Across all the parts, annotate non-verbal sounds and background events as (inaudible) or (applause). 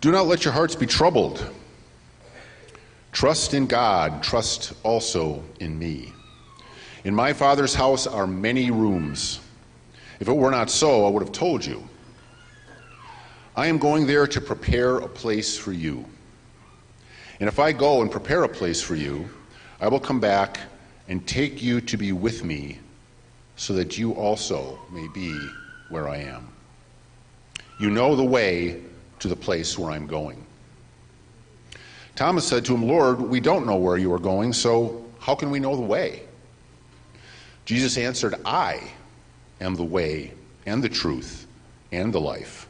Do not let your hearts be troubled. Trust in God, trust also in me. In my Father's house are many rooms. If it were not so, I would have told you. I am going there to prepare a place for you. And if I go and prepare a place for you, I will come back and take you to be with me, so that you also may be where I am. You know the way to the place where I'm going. Thomas said to him, Lord, we don't know where you are going, so how can we know the way? Jesus answered, I am the way and the truth and the life.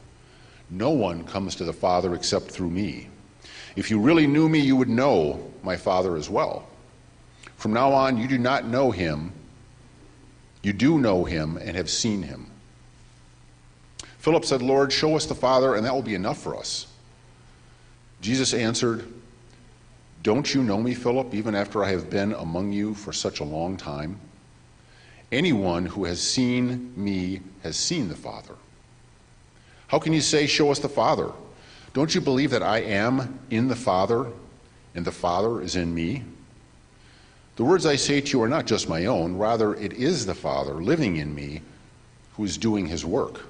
No one comes to the Father except through me. If you really knew me, you would know my Father as well. From now on, you do not know him. You do know him and have seen him. Philip said, Lord, show us the Father, and that will be enough for us. Jesus answered, Don't you know me, Philip, even after I have been among you for such a long time? Anyone who has seen me has seen the Father. How can you say, Show us the Father? Don't you believe that I am in the Father and the Father is in me? The words I say to you are not just my own, rather, it is the Father living in me who is doing his work.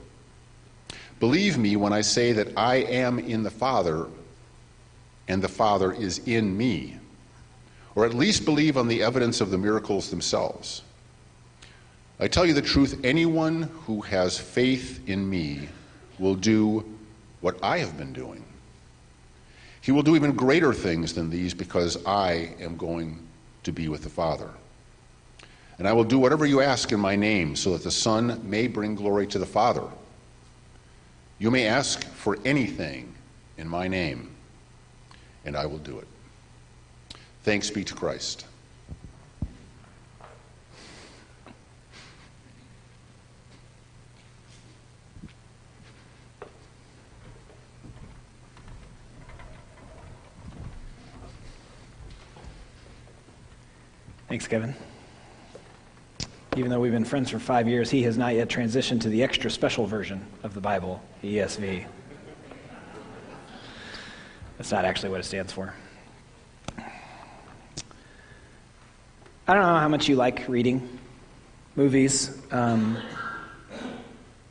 Believe me when I say that I am in the Father and the Father is in me. Or at least believe on the evidence of the miracles themselves. I tell you the truth anyone who has faith in me will do what I have been doing. He will do even greater things than these because I am going to be with the Father. And I will do whatever you ask in my name so that the Son may bring glory to the Father. You may ask for anything in my name, and I will do it. Thanks be to Christ. Thanks, Kevin. Even though we've been friends for five years, he has not yet transitioned to the extra special version of the Bible, the ESV. That's not actually what it stands for. I don't know how much you like reading movies, um,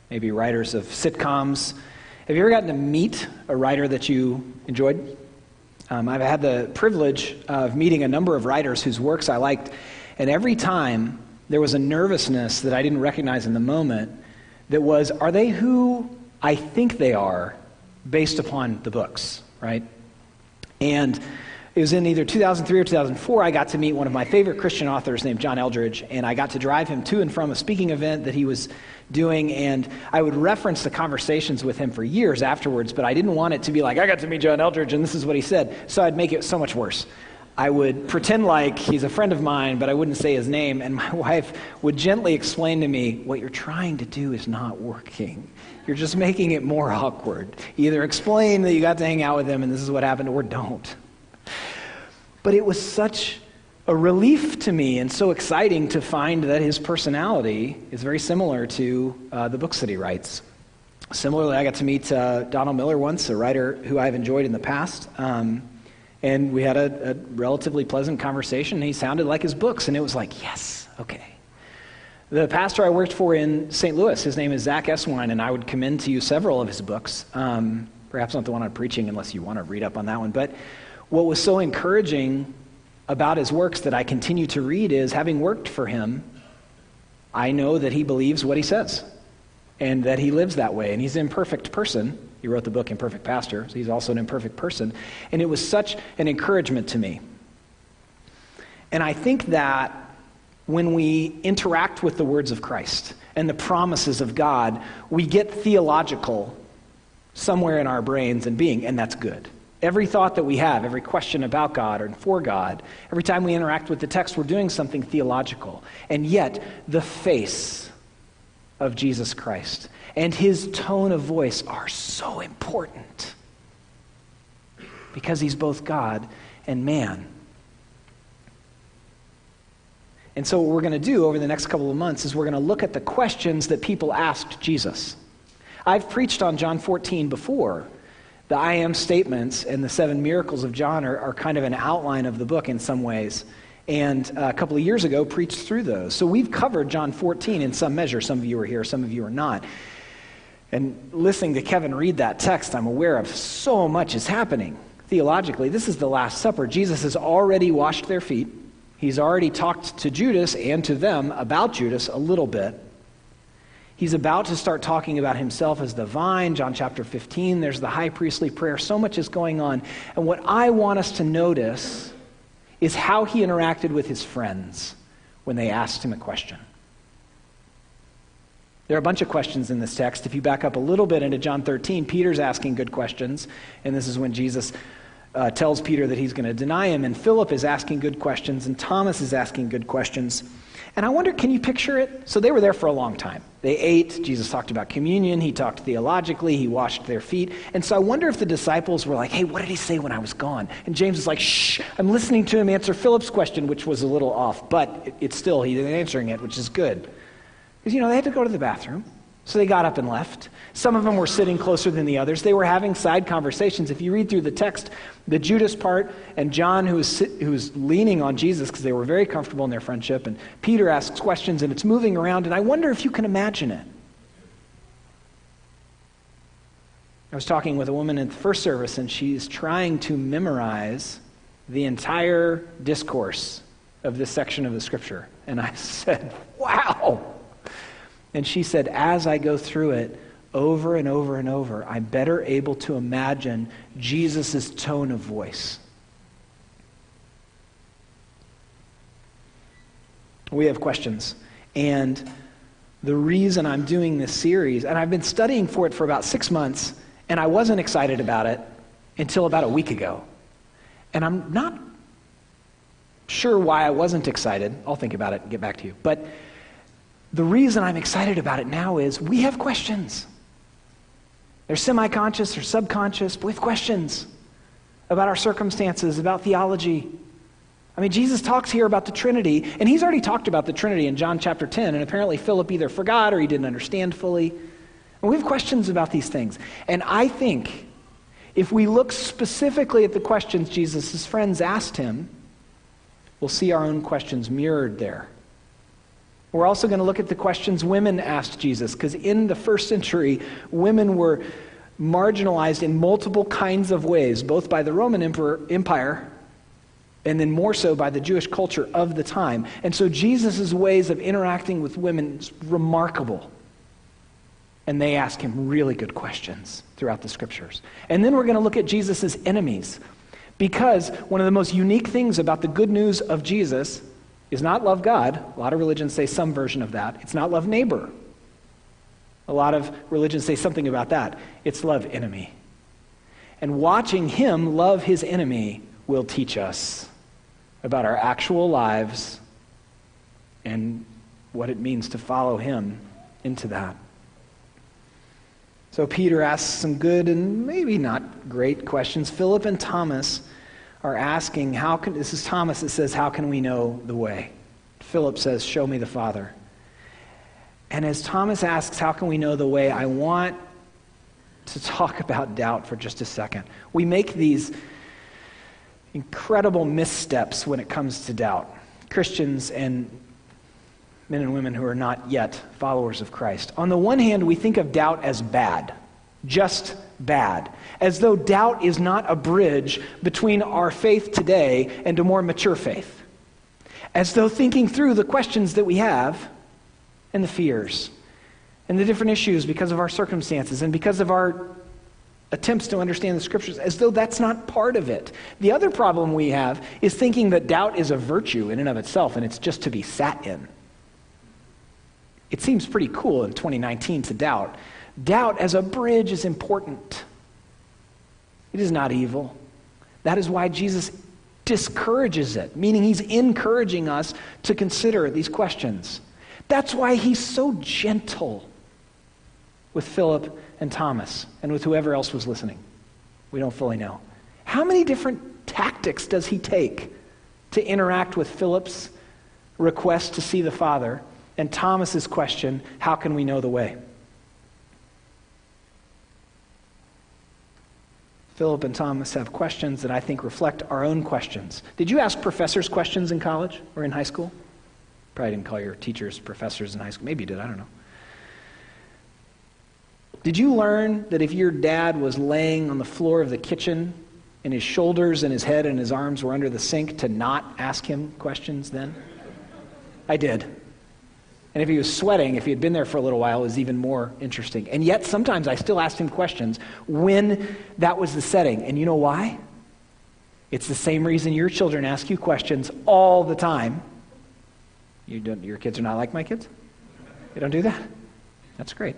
maybe writers of sitcoms. Have you ever gotten to meet a writer that you enjoyed? Um, I've had the privilege of meeting a number of writers whose works I liked, and every time there was a nervousness that I didn't recognize in the moment that was, are they who I think they are based upon the books, right? And it was in either 2003 or 2004, I got to meet one of my favorite Christian authors named John Eldredge, and I got to drive him to and from a speaking event that he was doing, and I would reference the conversations with him for years afterwards, but I didn't want it to be like, I got to meet John Eldredge, and this is what he said, so I'd make it so much worse. I would pretend like he's a friend of mine, but I wouldn't say his name, and my (laughs) wife would gently explain to me, What you're trying to do is not working. You're just making it more awkward. Either explain that you got to hang out with him and this is what happened, or don't. But it was such a relief to me and so exciting to find that his personality is very similar to uh, the books that he writes. Similarly, I got to meet uh, Donald Miller once, a writer who I've enjoyed in the past. Um, and we had a, a relatively pleasant conversation. He sounded like his books, and it was like, yes, okay. The pastor I worked for in St. Louis, his name is Zach Eswine, and I would commend to you several of his books. Um, perhaps not the one I'm preaching unless you want to read up on that one. But what was so encouraging about his works that I continue to read is having worked for him, I know that he believes what he says and that he lives that way. And he's an imperfect person. He wrote the book Imperfect Pastor, so he's also an imperfect person. And it was such an encouragement to me. And I think that when we interact with the words of Christ and the promises of God, we get theological somewhere in our brains and being, and that's good. Every thought that we have, every question about God or for God, every time we interact with the text, we're doing something theological. And yet, the face of Jesus Christ and his tone of voice are so important because he's both God and man. And so, what we're going to do over the next couple of months is we're going to look at the questions that people asked Jesus. I've preached on John 14 before, The I am statements and the seven miracles of John are, are kind of an outline of the book in some ways. And a couple of years ago, preached through those. So we've covered John 14 in some measure. Some of you are here, some of you are not. And listening to Kevin read that text, I'm aware of so much is happening theologically. This is the Last Supper. Jesus has already washed their feet. He's already talked to Judas and to them about Judas a little bit. He's about to start talking about himself as the vine, John chapter 15. There's the high priestly prayer. So much is going on. And what I want us to notice is how he interacted with his friends when they asked him a question. There are a bunch of questions in this text. If you back up a little bit into John 13, Peter's asking good questions, and this is when Jesus uh, tells Peter that he's going to deny him, and Philip is asking good questions, and Thomas is asking good questions. And I wonder, can you picture it? So they were there for a long time. They ate. Jesus talked about communion. He talked theologically. He washed their feet. And so I wonder if the disciples were like, hey, what did he say when I was gone? And James is like, shh, I'm listening to him answer Philip's question, which was a little off, but it's still, he's answering it, which is good. Because, you know, they had to go to the bathroom. So they got up and left. Some of them were sitting closer than the others. They were having side conversations. If you read through the text, the Judas part and John, who was, who was leaning on Jesus because they were very comfortable in their friendship, and Peter asks questions, and it's moving around. And I wonder if you can imagine it. I was talking with a woman in the first service, and she's trying to memorize the entire discourse of this section of the scripture. And I (laughs) said, Wow! And she said, as I go through it over and over and over, I'm better able to imagine Jesus' tone of voice. We have questions. And the reason I'm doing this series, and I've been studying for it for about six months, and I wasn't excited about it until about a week ago. And I'm not sure why I wasn't excited. I'll think about it and get back to you. But the reason I'm excited about it now is we have questions. They're semi conscious or subconscious, but we have questions about our circumstances, about theology. I mean, Jesus talks here about the Trinity, and he's already talked about the Trinity in John chapter 10, and apparently Philip either forgot or he didn't understand fully. And we have questions about these things. And I think if we look specifically at the questions Jesus' friends asked him, we'll see our own questions mirrored there. We're also going to look at the questions women asked Jesus, because in the first century, women were marginalized in multiple kinds of ways, both by the Roman emperor, Empire and then more so by the Jewish culture of the time. And so Jesus' ways of interacting with women is remarkable. And they ask him really good questions throughout the scriptures. And then we're going to look at Jesus' enemies. Because one of the most unique things about the good news of Jesus is not love God. A lot of religions say some version of that. It's not love neighbor. A lot of religions say something about that. It's love enemy. And watching him love his enemy will teach us about our actual lives and what it means to follow him into that. So Peter asks some good and maybe not great questions. Philip and Thomas are asking, how can, this is Thomas that says, how can we know the way? Philip says, show me the Father. And as Thomas asks, how can we know the way? I want to talk (laughs) about doubt for just a second. We make these incredible missteps when it comes to doubt. Christians and men and women who are not yet followers of Christ. On the one hand, we think of doubt as bad just bad, as though doubt is not a bridge between our faith today and a more mature faith, as though thinking through the questions that we have and the fears and the different issues because of our circumstances and because of our attempts to understand the scriptures, as though that's not part of it. The other problem we have is thinking that doubt is a virtue in and of itself and it's just to be sat in. It seems pretty cool in 2019 to doubt. Doubt as a bridge is important. It is not evil. That is why Jesus discourages it, meaning he's encouraging us to consider these questions. That's why he's so gentle with Philip and Thomas and with whoever else was listening. We don't fully know. How many different tactics does he take to interact with Philip's request to see the Father and Thomas's question, how can we know the way? Philip and Thomas have questions that I think reflect our own questions. Did you ask professors questions in college or in high school? Probably didn't call your teachers professors in high school. Maybe you did, I don't know. Did you learn that if your dad was laying on the floor of the kitchen and his shoulders and his head and his arms were under the sink to not ask him questions then? I did. And if he was sweating, if he had been there for a little while, it was even more interesting. And yet, sometimes I still asked him questions when that was the setting. And you know why? It's the same reason your children ask you questions all the time. You don't, your kids are not like my kids? They don't do that? That's great.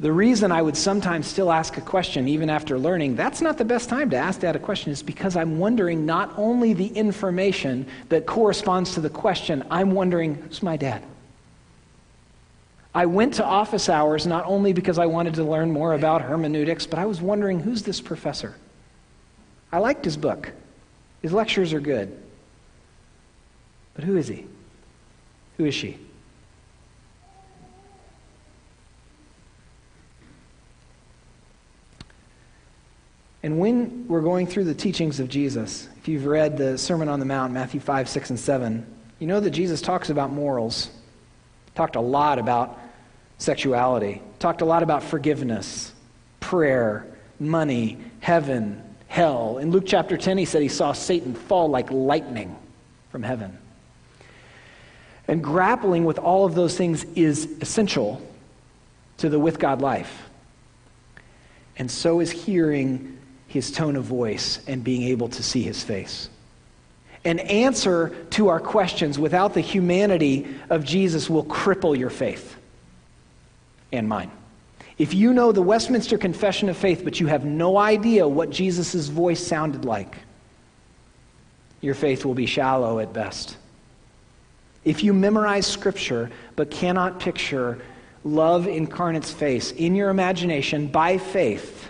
The reason I would sometimes still ask a question, even after learning, that's not the best time to ask that a question, is because I'm wondering not only the information that corresponds to the question, I'm wondering, who's my dad? I went to office hours not only because I wanted to learn more about hermeneutics, but I was wondering, who's this professor? I liked his book. His lectures are good. But who is he? Who is she? And when we're going through the teachings of Jesus, if you've read the Sermon on the Mount, Matthew 5, 6, and 7, you know that Jesus talks about morals, talked a lot about sexuality, talked a lot about forgiveness, prayer, money, heaven, hell. In Luke chapter 10, he said he saw Satan fall like lightning from heaven. And grappling with all of those things is essential to the with God life. And so is hearing his tone of voice and being able to see his face. An answer to our questions without the humanity of Jesus will cripple your faith and mine. If you know the Westminster Confession of Faith, but you have no idea what Jesus' voice sounded like, your faith will be shallow at best. If you memorize Scripture but cannot picture love incarnate's face in your imagination by faith,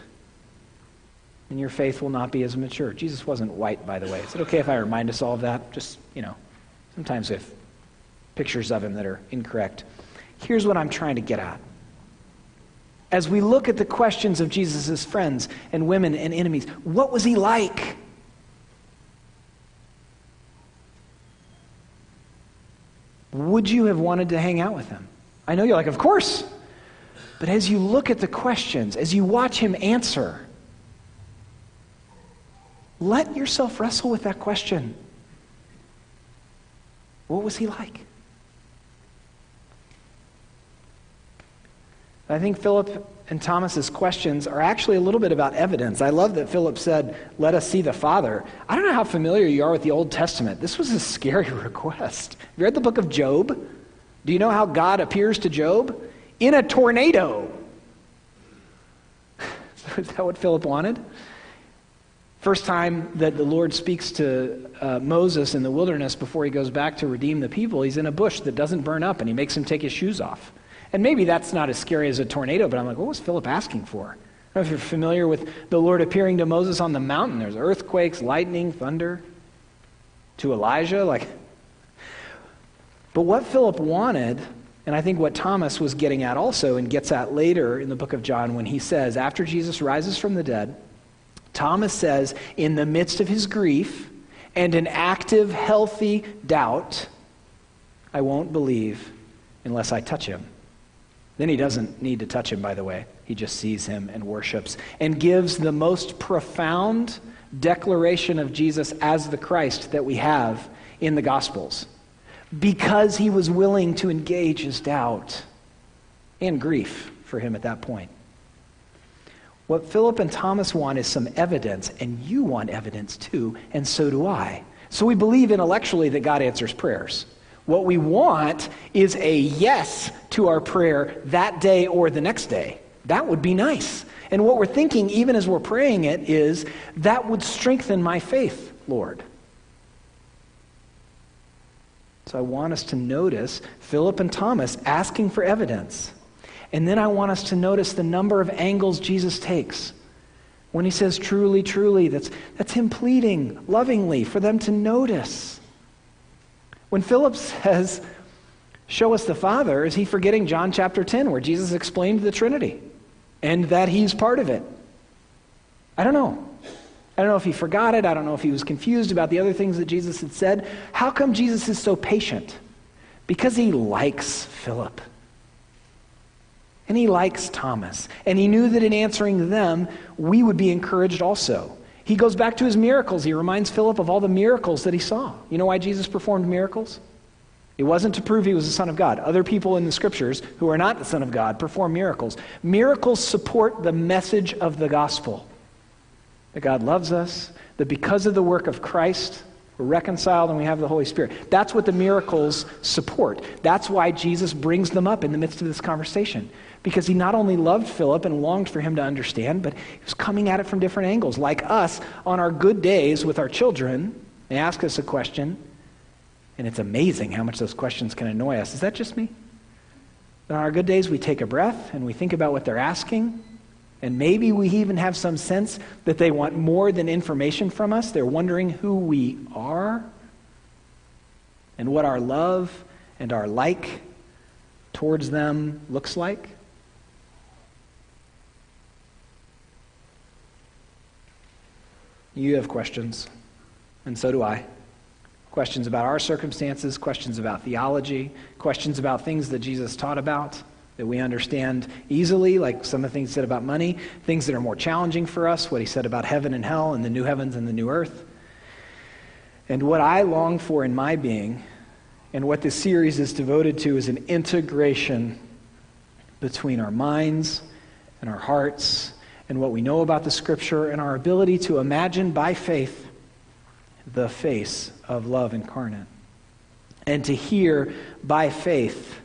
and your faith will not be as mature. Jesus wasn't white, by the way. Is it okay if I remind us all of that? Just, you know, sometimes with pictures of him that are incorrect. Here's what I'm trying to get at. As we look at the questions of Jesus' friends and women and enemies, what was he like? Would you have wanted to hang out with him? I know you're like, of course. But as you look at the questions, as you watch him answer, let yourself wrestle with that question. What was he like? I think Philip and Thomas's questions are actually a little bit about evidence. I love that Philip said, "Let us see the Father." I don't know how familiar you are with the Old Testament. This was a scary (laughs) request. Have you read the book of Job? Do you know how God appears to Job? In a tornado. (laughs) Is that what Philip wanted? First time that the Lord speaks to uh, Moses in the wilderness before he goes back to redeem the people, he's in a bush that doesn't burn up and he makes him take his shoes off. And maybe that's not as scary as a tornado, but I'm like, what was Philip asking for? I don't know if you're familiar with the Lord appearing to Moses on the mountain. There's earthquakes, lightning, thunder. To Elijah, like. But what Philip wanted, and I think what Thomas was getting at also and gets at later in the book of John when he says, after Jesus rises from the dead, Thomas says, in the midst of his grief and an active, healthy doubt, I won't believe unless I touch him. Then he doesn't need to touch him, by the way. He just sees him and worships and gives the most profound declaration of Jesus as the Christ that we have in the Gospels because he was willing to engage his doubt and grief for him at that point. What Philip and Thomas want is some evidence, and you want evidence too, and so do I. So we believe intellectually that God answers prayers. What we want is a yes to our prayer that day or the next day. That would be nice. And what we're thinking, even as we're praying it, is that would strengthen my faith, Lord. So I want us to notice Philip and Thomas asking for evidence. And then I want us to notice the number of angles Jesus takes. When he says truly, truly, that's, that's him pleading lovingly for them to notice. When Philip (laughs) says, Show us the Father, is he forgetting John chapter 10, where Jesus explained the Trinity and that he's part of it? I don't know. I don't know if he forgot it. I don't know if he was confused about the other things that Jesus had said. How come Jesus is so patient? Because he likes Philip. And he likes Thomas. And he knew that in answering them, we would be encouraged also. He goes back to his miracles. He reminds Philip of all the miracles that he saw. You know why Jesus performed miracles? It wasn't to prove he was the Son of God. Other people in the scriptures who are not the Son of God perform miracles. Miracles support the message of the gospel that God loves us, that because of the work of Christ, we're reconciled and we have the Holy Spirit. That's what the miracles support. That's why Jesus brings them up in the midst of this conversation. Because he not only loved Philip and longed for him to understand, but he was coming at it from different angles. Like us, on our good days with our children, they ask us a question, and it's amazing how much those questions can annoy us. Is that just me? On our good days, we take a breath and we think about what they're asking, and maybe we even have some sense that they want more than information from us. They're wondering who we are and what our love and our like towards them looks like. You have questions, and so do I. Questions about our circumstances, questions about theology, questions about things that Jesus taught about that we understand easily, like some of the things he said about money, things that are more challenging for us, what he said about heaven and hell and the new heavens and the new earth. And what I long for in my being, and what this series is devoted to, is an integration between our minds and our hearts and what we know about the Scripture and our ability to imagine by faith the face of love incarnate. And to hear by faith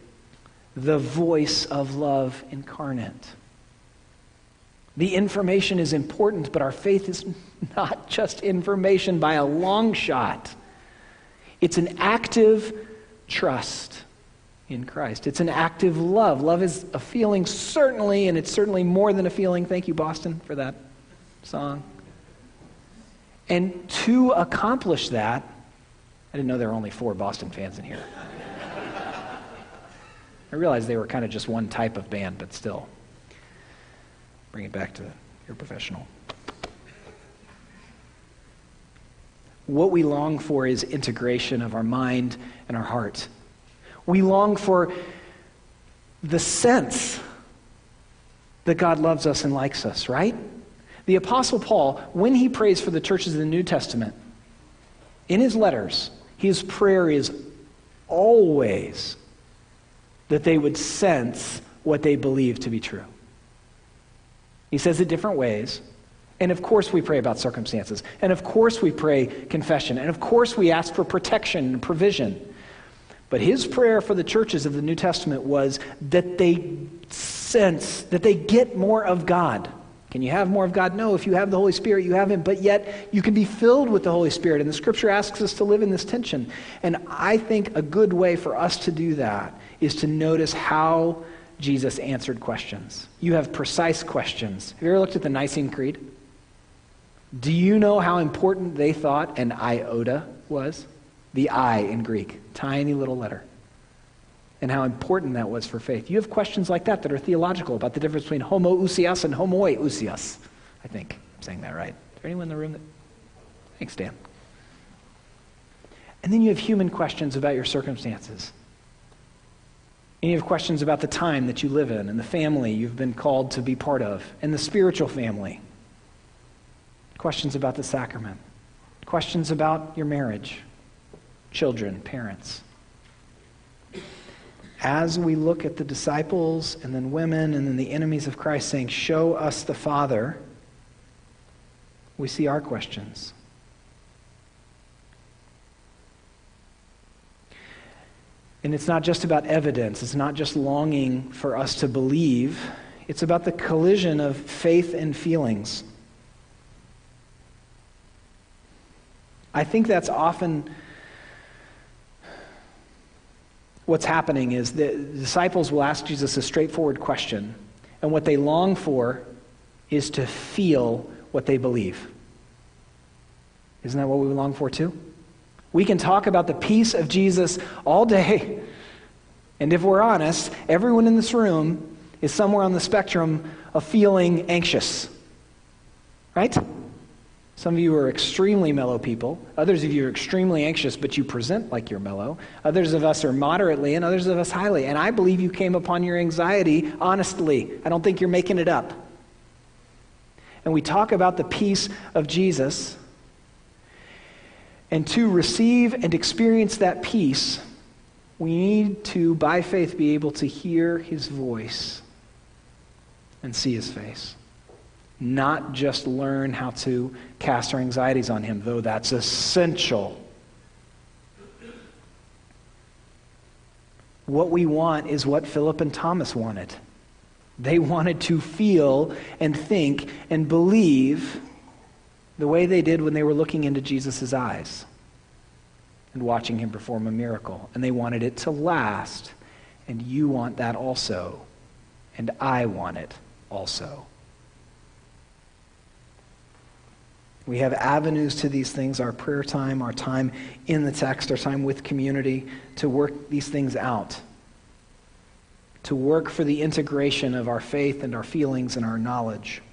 the voice of love incarnate. The information is important, but our faith is (laughs) not just information by a long shot. It's an active trust in Christ. It's an active love. Love is a feeling, certainly, and it's certainly more than a feeling. Thank you, Boston, for that song. And to accomplish that, I didn't know there were only four Boston fans in here. I realized they were kind of just one type of band, but still. Bring it back to your professional. What we long for is integration of our mind and our heart. We long for the sense that God loves us and likes us, right? The Apostle Paul, when he prays for the churches of the New Testament, in his letters, his prayer is always that they would sense what they believe to be true. He says it different ways. And of course, we pray about circumstances. And of course, we pray confession. And of course, we ask for protection and provision. But his prayer for the churches of the New Testament was that they sense, that they get more of God. Can you have more of God? No. If you have the Holy Spirit, you have Him. But yet, you can be filled with the Holy Spirit. And the Scripture asks us to live in this tension. And I think a good way for us to do that is to notice how Jesus answered questions. You have precise questions. Have you ever looked at the Nicene Creed? Do you know how important they thought an iota was? The I in Greek, tiny little letter. And how important that was for faith. You have questions like that that are theological about the difference between homoousios and homoiousios. I think I'm saying that right. Is there anyone in the room that. Thanks, Dan. And then you have human questions about your circumstances. And you have questions about the time that you live in and the family you've been called to be part of and the spiritual family. Questions about the sacrament. Questions about your marriage, children, parents. As we look at the disciples and then women and then the enemies of Christ saying, Show us the Father, we see our questions. And it's not just about evidence, it's not just longing for us to believe, it's about the collision of faith and feelings. I think that's often what's happening is the disciples will ask Jesus a straightforward question, and what they long for is to feel what they believe. Isn't that what we long for too? We can talk about the peace of Jesus all day. And if we're honest, everyone in this room is somewhere on the spectrum of feeling anxious. Right? Some of you are extremely mellow people. Others of you are extremely anxious, but you present like you're mellow. Others of us are moderately, and others of us highly. And I believe you came upon your anxiety honestly. I don't think you're making it up. And we talk about the peace of Jesus. And to receive and experience that peace, we need to, by faith, be able to hear his voice and see his face not just learn how to cast our anxieties on Him, though that's essential. What we want is what Philip and Thomas wanted. They wanted to feel and think and believe the way they did when they were looking into Jesus' eyes and watching him perform a miracle. And they wanted it to last. And you want that also. And I want it also. We have avenues to these things our prayer time, our time in the text, our time with community to work these things out, to work for the integration of our faith and our feelings and our knowledge.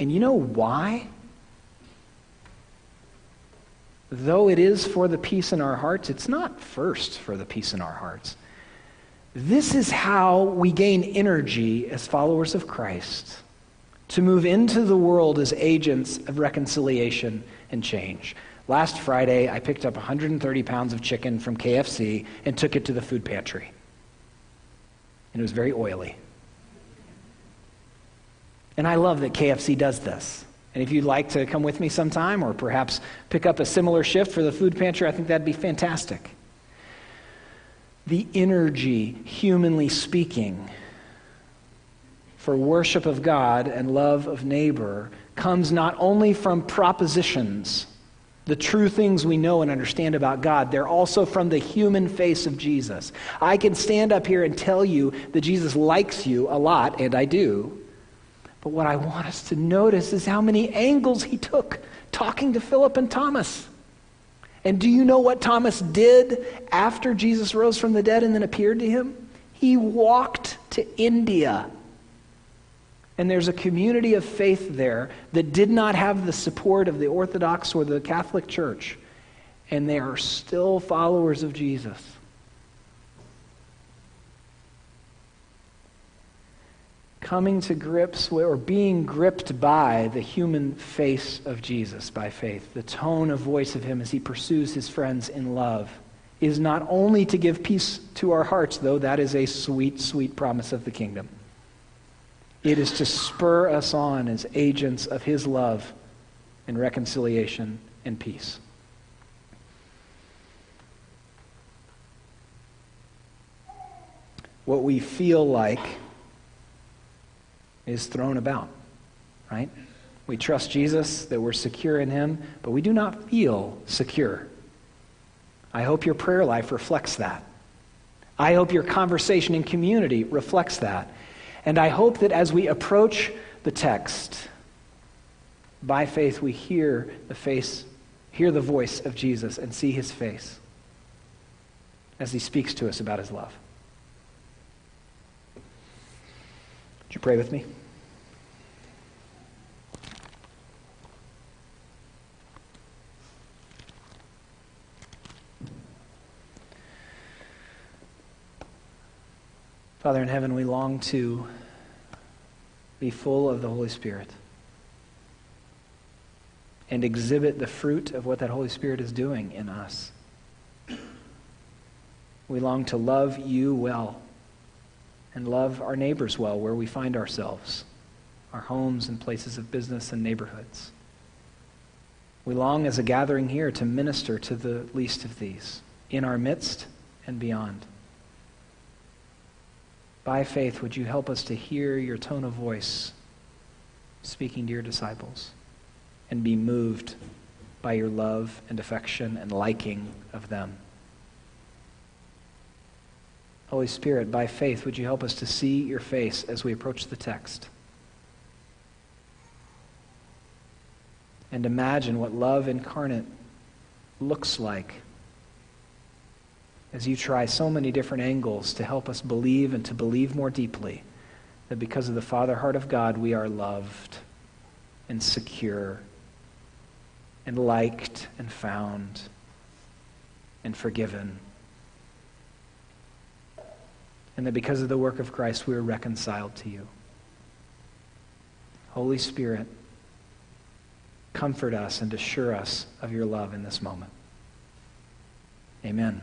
And you know why? Though it is for the peace in our hearts, it's not first for the peace in our hearts. This is how we gain energy as followers of Christ to move into the world as agents of reconciliation and change. Last Friday, I picked up 130 pounds of chicken from KFC and took it to the food pantry. And it was very oily. And I love that KFC does this. And if you'd like to come with me sometime or perhaps pick up a similar shift for the food pantry, I think that'd be fantastic. The energy, humanly speaking, for worship of God and love of neighbor comes not only from propositions, the true things we know and understand about God, they're also from the human face of Jesus. I can stand up here and tell you that Jesus likes you a lot, and I do. But what I want us to notice is how many angles he took talking to Philip and Thomas. And do you know what Thomas did after Jesus rose from the dead and then appeared to him? He walked to India and there's a community of faith there that did not have the support of the Orthodox or the Catholic Church. And they are still followers of Jesus. Coming to grips with, or being gripped by the human face of Jesus by faith, the tone of voice of him as he pursues his friends in love, is not only to give peace to our hearts, though that is a sweet, sweet promise of the kingdom it is to spur us on as agents of His love and reconciliation and peace. What we feel like is thrown about, right? We trust Jesus, that we're secure in Him, but we do not feel secure. I hope your prayer life reflects that. I hope your conversation in community reflects that. And I hope that as we approach the text, by faith we hear the face, hear the voice of Jesus and see his face as he speaks to us about his love. Would you pray with me? Father in heaven, we long to be full of the Holy Spirit and exhibit the fruit of what that Holy Spirit is doing in us. We long to love you well and love our neighbors well where we find ourselves, our homes and places of business and neighborhoods. We long as a gathering here to minister to the least of these in our midst and beyond. By faith, would you help us to hear your tone of voice speaking to your disciples and be moved by your love and affection and liking of them? Holy Spirit, by faith, would you help us to see your face as we approach the text? And imagine what love incarnate looks like as you try so many different angles to help us believe and to believe more deeply that because of the Father heart of God, we are loved and secure and liked and found and forgiven. And that because of the work of Christ, we are reconciled to you. Holy Spirit, comfort us and assure us of your love in this moment. Amen.